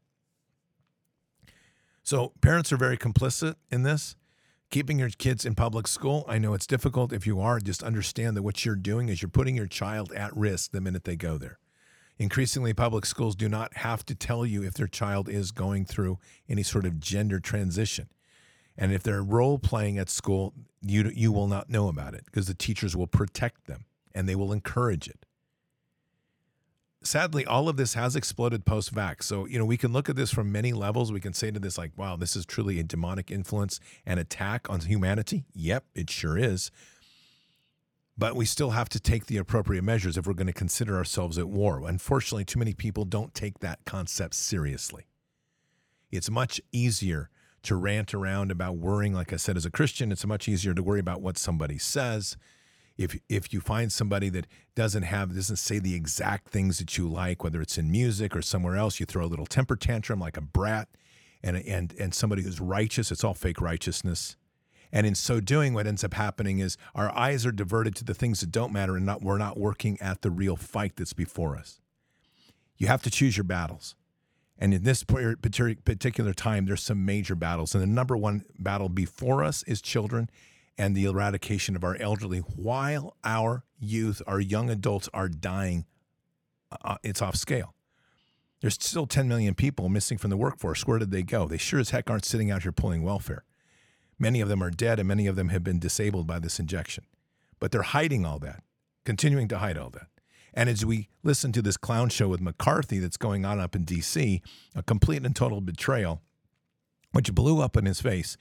So parents are very complicit in this. Keeping your kids in public school, I know it's difficult. If you are, just understand that what you're doing is you're putting your child at risk the minute they go there. Increasingly, public schools do not have to tell you if their child is going through any sort of gender transition. And if they're role playing at school, you, you will not know about it because the teachers will protect them and they will encourage it sadly, all of this has exploded post vax. So, you know, we can look at this from many levels. We can say to this, like, wow, this is truly a demonic influence and attack on humanity. Yep, it sure is. But we still have to take the appropriate measures if we're going to consider ourselves at war. Unfortunately, too many people don't take that concept seriously. It's much easier to rant around about worrying, like I said, as a Christian, it's much easier to worry about what somebody says if if you find somebody that doesn't have doesn't say the exact things that you like, whether it's in music or somewhere else, you throw a little temper tantrum like a brat, and and and somebody who's righteous, it's all fake righteousness. And in so doing, what ends up happening is our eyes are diverted to the things that don't matter, and not we're not working at the real fight that's before us. You have to choose your battles. And in this particular time, there's some major battles. And the number one battle before us is children and the eradication of our elderly while our youth, our young adults are dying. Uh, it's off scale. There's still 10 million people missing from the workforce. Where did they go? They sure as heck aren't sitting out here pulling welfare. Many of them are dead, and many of them have been disabled by this injection. But they're hiding all that, continuing to hide all that. And as we listen to this clown show with McCarthy that's going on up in D.C., a complete and total betrayal, which blew up in his face,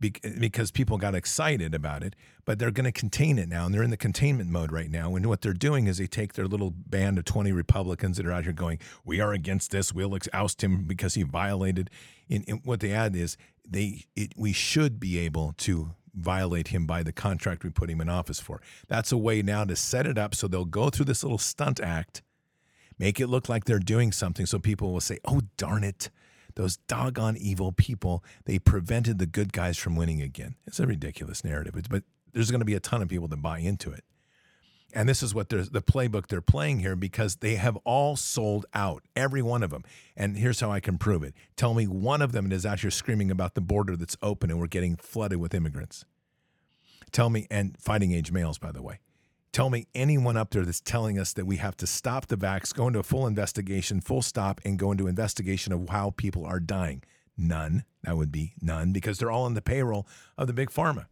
because people got excited about it, but they're going to contain it now. And they're in the containment mode right now. And what they're doing is they take their little band of 20 Republicans that are out here going, We are against this. We'll oust him because he violated. And, what they add is they it, we should be able to violate him by the contract we put him in office for. That's a way now to set it up so they'll go through this little stunt act, make it look like they're doing something so people will say, Oh, darn it those doggone evil people, they prevented the good guys from winning again. It's a ridiculous narrative, but there's going to be a ton of people that buy into it. And this is what the playbook they're playing here because they have all sold out, every one of them. And here's how I can prove it. Tell me one of them is out here screaming about the border that's open and we're getting flooded with immigrants. Tell me, and fighting age males, by the way. Tell me anyone up there that's telling us that we have to stop the vax, go into a full investigation, full stop, and go into investigation of how people are dying. None. That would be none because they're all on the payroll of the big pharma.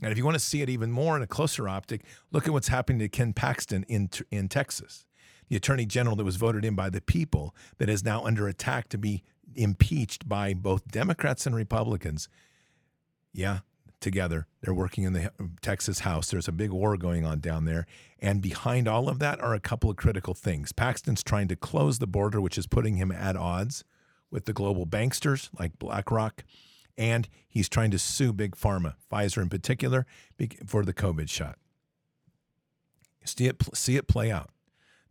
And if you want to see it even more in a closer optic, look at what's happening to Ken Paxton in, in Texas, the attorney general that was voted in by the people that is now under attack to be impeached by both Democrats and Republicans. Yeah, together. They're working in the uh, Texas House. There's a big war going on down there. And behind all of that are a couple of critical things. Paxton's trying to close the border, which is putting him at odds with the global banksters like BlackRock. And he's trying to sue Big Pharma, Pfizer in particular, for the COVID shot. See it, see it play out.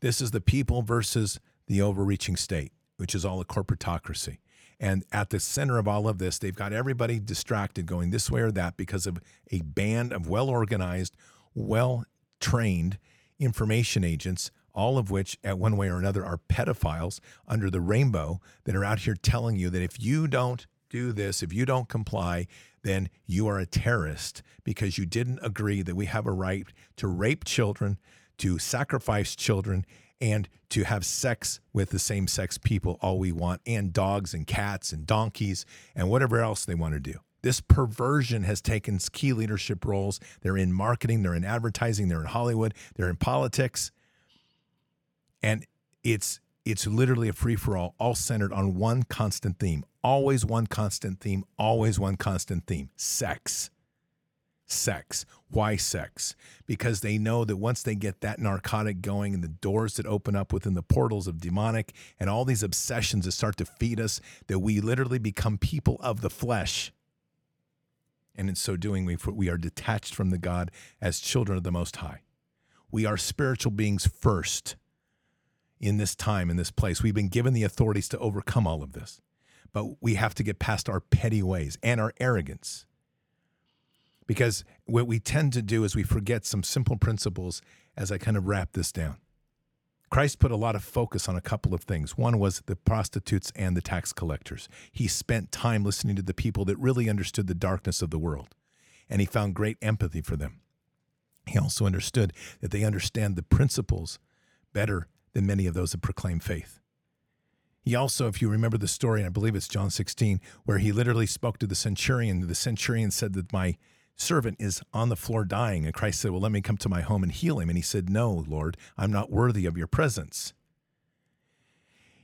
This is the people versus the overreaching state, which is all a corporatocracy. And at the center of all of this, they've got everybody distracted going this way or that because of a band of well organized, well trained information agents, all of which, at one way or another, are pedophiles under the rainbow that are out here telling you that if you don't do this, if you don't comply, then you are a terrorist because you didn't agree that we have a right to rape children, to sacrifice children, and to have sex with the same sex people all we want, and dogs and cats and donkeys and whatever else they want to do. This perversion has taken key leadership roles. They're in marketing, they're in advertising, they're in Hollywood, they're in politics. And it's it's literally a free for all, all centered on one constant theme. Always one constant theme, always one constant theme sex. Sex. Why sex? Because they know that once they get that narcotic going and the doors that open up within the portals of demonic and all these obsessions that start to feed us, that we literally become people of the flesh. And in so doing, we, we are detached from the God as children of the Most High. We are spiritual beings first in this time, in this place. We've been given the authorities to overcome all of this, but we have to get past our petty ways and our arrogance because what we tend to do is we forget some simple principles as I kind of wrap this down. Christ put a lot of focus on a couple of things. One was the prostitutes and the tax collectors. He spent time listening to the people that really understood the darkness of the world, and he found great empathy for them. He also understood that they understand the principles better than many of those that proclaim faith. He also, if you remember the story, and I believe it's John 16, where he literally spoke to the centurion. The centurion said that my servant is on the floor dying. And Christ said, Well, let me come to my home and heal him. And he said, No, Lord, I'm not worthy of your presence.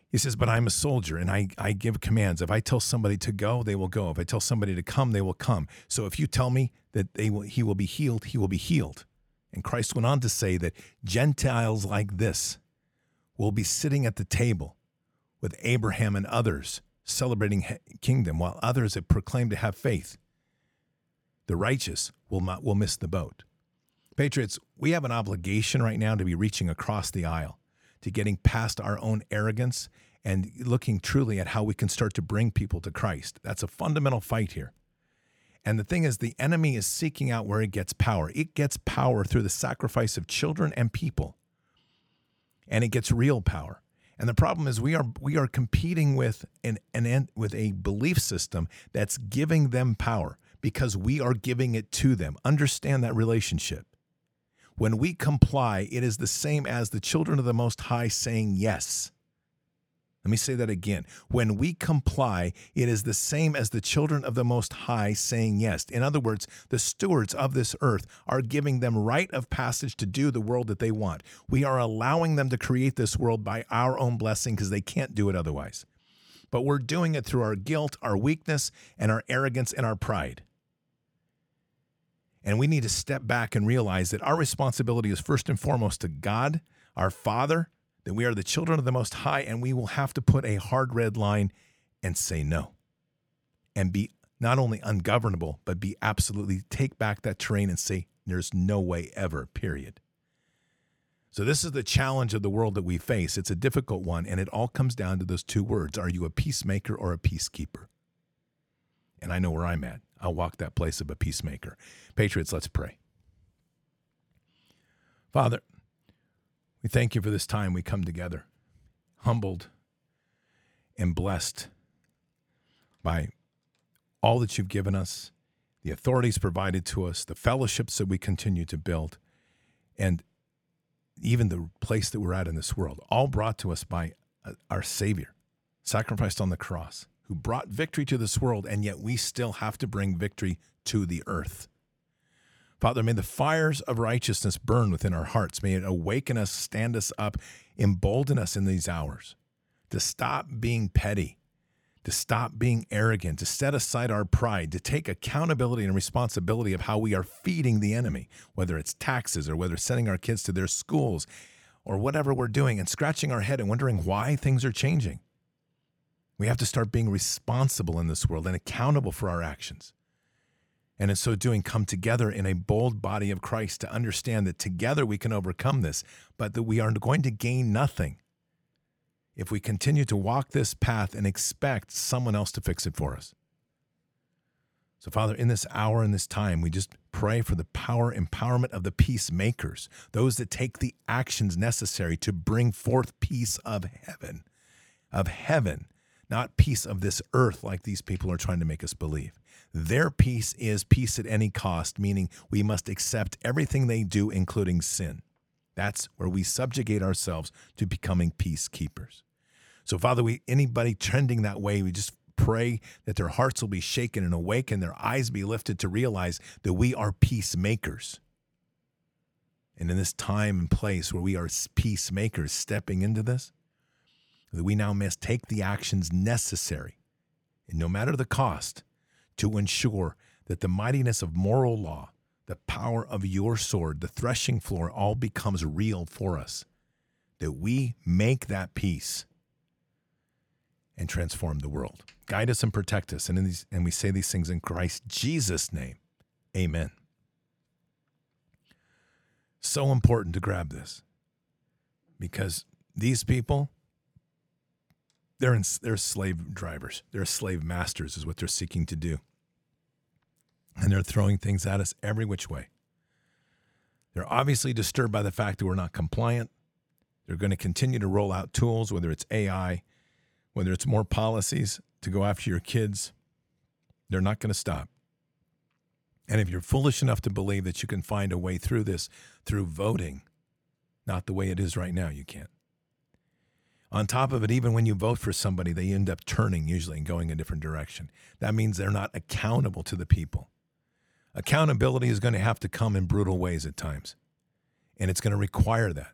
He says, But I'm a soldier and I, I give commands. If I tell somebody to go, they will go. If I tell somebody to come, they will come. So if you tell me that they will, he will be healed, he will be healed. And Christ went on to say that Gentiles like this will be sitting at the table with Abraham and others celebrating kingdom, while others have proclaimed to have faith the righteous will not will miss the boat. Patriots, we have an obligation right now to be reaching across the aisle, to getting past our own arrogance and looking truly at how we can start to bring people to Christ. That's a fundamental fight here. And the thing is, the enemy is seeking out where it gets power. It gets power through the sacrifice of children and people, and it gets real power. And the problem is, we are we are competing with an, an with a belief system that's giving them power because we are giving it to them. Understand that relationship. When we comply, it is the same as the children of the Most High saying yes. Let me say that again. When we comply, it is the same as the children of the Most High saying yes. In other words, the stewards of this earth are giving them right of passage to do the world that they want. We are allowing them to create this world by our own blessing because they can't do it otherwise. But we're doing it through our guilt, our weakness, and our arrogance and our pride. And we need to step back and realize that our responsibility is first and foremost to God, our Father, that we are the children of the Most High, and we will have to put a hard red line and say no. And be not only ungovernable, but be absolutely take back that terrain and say, there's no way ever, period. So, this is the challenge of the world that we face. It's a difficult one, and it all comes down to those two words Are you a peacemaker or a peacekeeper? And I know where I'm at. I'll walk that place of a peacemaker. Patriots, let's pray. Father, we thank you for this time we come together, humbled and blessed by all that you've given us, the authorities provided to us, the fellowships that we continue to build, and even the place that we're at in this world, all brought to us by uh, our Savior, sacrificed on the cross who brought victory to this world, and yet we still have to bring victory to the earth. Father, may the fires of righteousness burn within our hearts. May it awaken us, stand us up, embolden us in these hours to stop being petty, to stop being arrogant, to set aside our pride, to take accountability and responsibility of how we are feeding the enemy, whether it's taxes or whether sending our kids to their schools or whatever we're doing, and scratching our head and wondering why things are changing. We have to start being responsible in this world and accountable for our actions. And in so doing, come together in a bold body of Christ to understand that together we can overcome this, but that we are going to gain nothing if we continue to walk this path and expect someone else to fix it for us. So, Father, in this hour, in this time, we just pray for the power, empowerment of the peacemakers, those that take the actions necessary to bring forth peace of heaven, of heaven not peace of this earth like these people are trying to make us believe. Their peace is peace at any cost, meaning we must accept everything they do, including sin. That's where we subjugate ourselves to becoming peacekeepers. So, Father, we anybody trending that way, we just pray that their hearts will be shaken and awakened, their eyes be lifted to realize that we are peacemakers. And in this time and place where we are peacemakers stepping into this, that we now must take the actions necessary, and no matter the cost, to ensure that the mightiness of moral law, the power of your sword, the threshing floor, all becomes real for us. That we make that peace and transform the world. Guide us and protect us. And, these, and we say these things in Christ Jesus' name. Amen. So important to grab this because these people, they're, in, they're slave drivers. They're slave masters, is what they're seeking to do. And they're throwing things at us every which way. They're obviously disturbed by the fact that we're not compliant. They're going to continue to roll out tools, whether it's AI, whether it's more policies to go after your kids. They're not going to stop. And if you're foolish enough to believe that you can find a way through this through voting, not the way it is right now, you can't. On top of it, even when you vote for somebody, they end up turning usually and going a different direction. That means they're not accountable to the people. Accountability is going to have to come in brutal ways at times, and it's going to require that.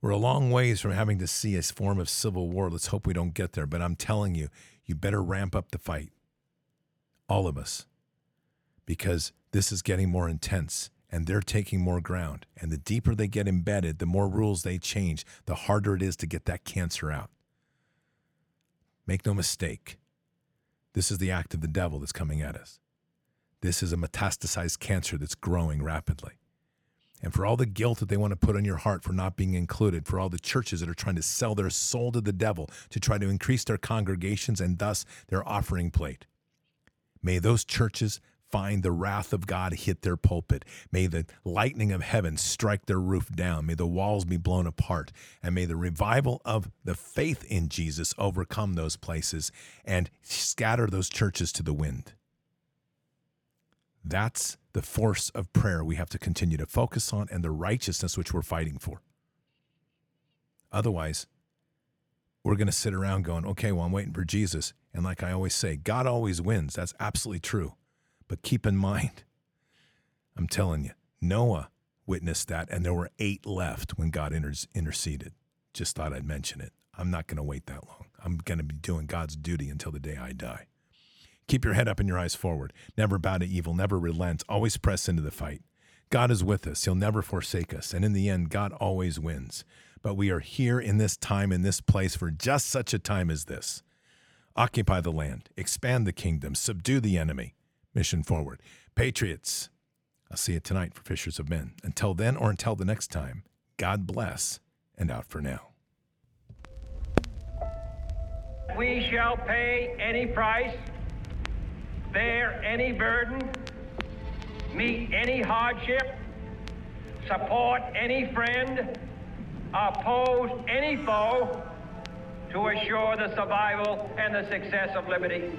We're a long ways from having to see a form of civil war. Let's hope we don't get there. But I'm telling you, you better ramp up the fight. All of us. Because this is getting more intense and they're taking more ground. And the deeper they get embedded, the more rules they change, the harder it is to get that cancer out. Make no mistake. This is the act of the devil that's coming at us. This is a metastasized cancer that's growing rapidly. And for all the guilt that they want to put on your heart for not being included, for all the churches that are trying to sell their soul to the devil to try to increase their congregations and thus their offering plate. May those churches find the wrath of God hit their pulpit. May the lightning of heaven strike their roof down. May the walls be blown apart. And may the revival of the faith in Jesus overcome those places and scatter those churches to the wind. That's the force of prayer we have to continue to focus on and the righteousness which we're fighting for. Otherwise, we're going to sit around going, okay, well, I'm waiting for Jesus. And like I always say, God always wins. That's absolutely true. But keep in mind, I'm telling you, Noah witnessed that, and there were eight left when God inter- interceded. Just thought I'd mention it. I'm not going to wait that long. I'm going to be doing God's duty until the day I die. Keep your head up and your eyes forward. Never bow to evil, never relent, always press into the fight. God is with us. He'll never forsake us. And in the end, God always wins. But we are here in this time, in this place, for just such a time as this. Occupy the land, expand the kingdom, subdue the enemy. Mission forward. Patriots, I'll see you tonight for Fishers of Men. Until then, or until the next time, God bless and out for now. We shall pay any price bear any burden, meet any hardship, support any friend, oppose any foe to assure the survival and the success of liberty.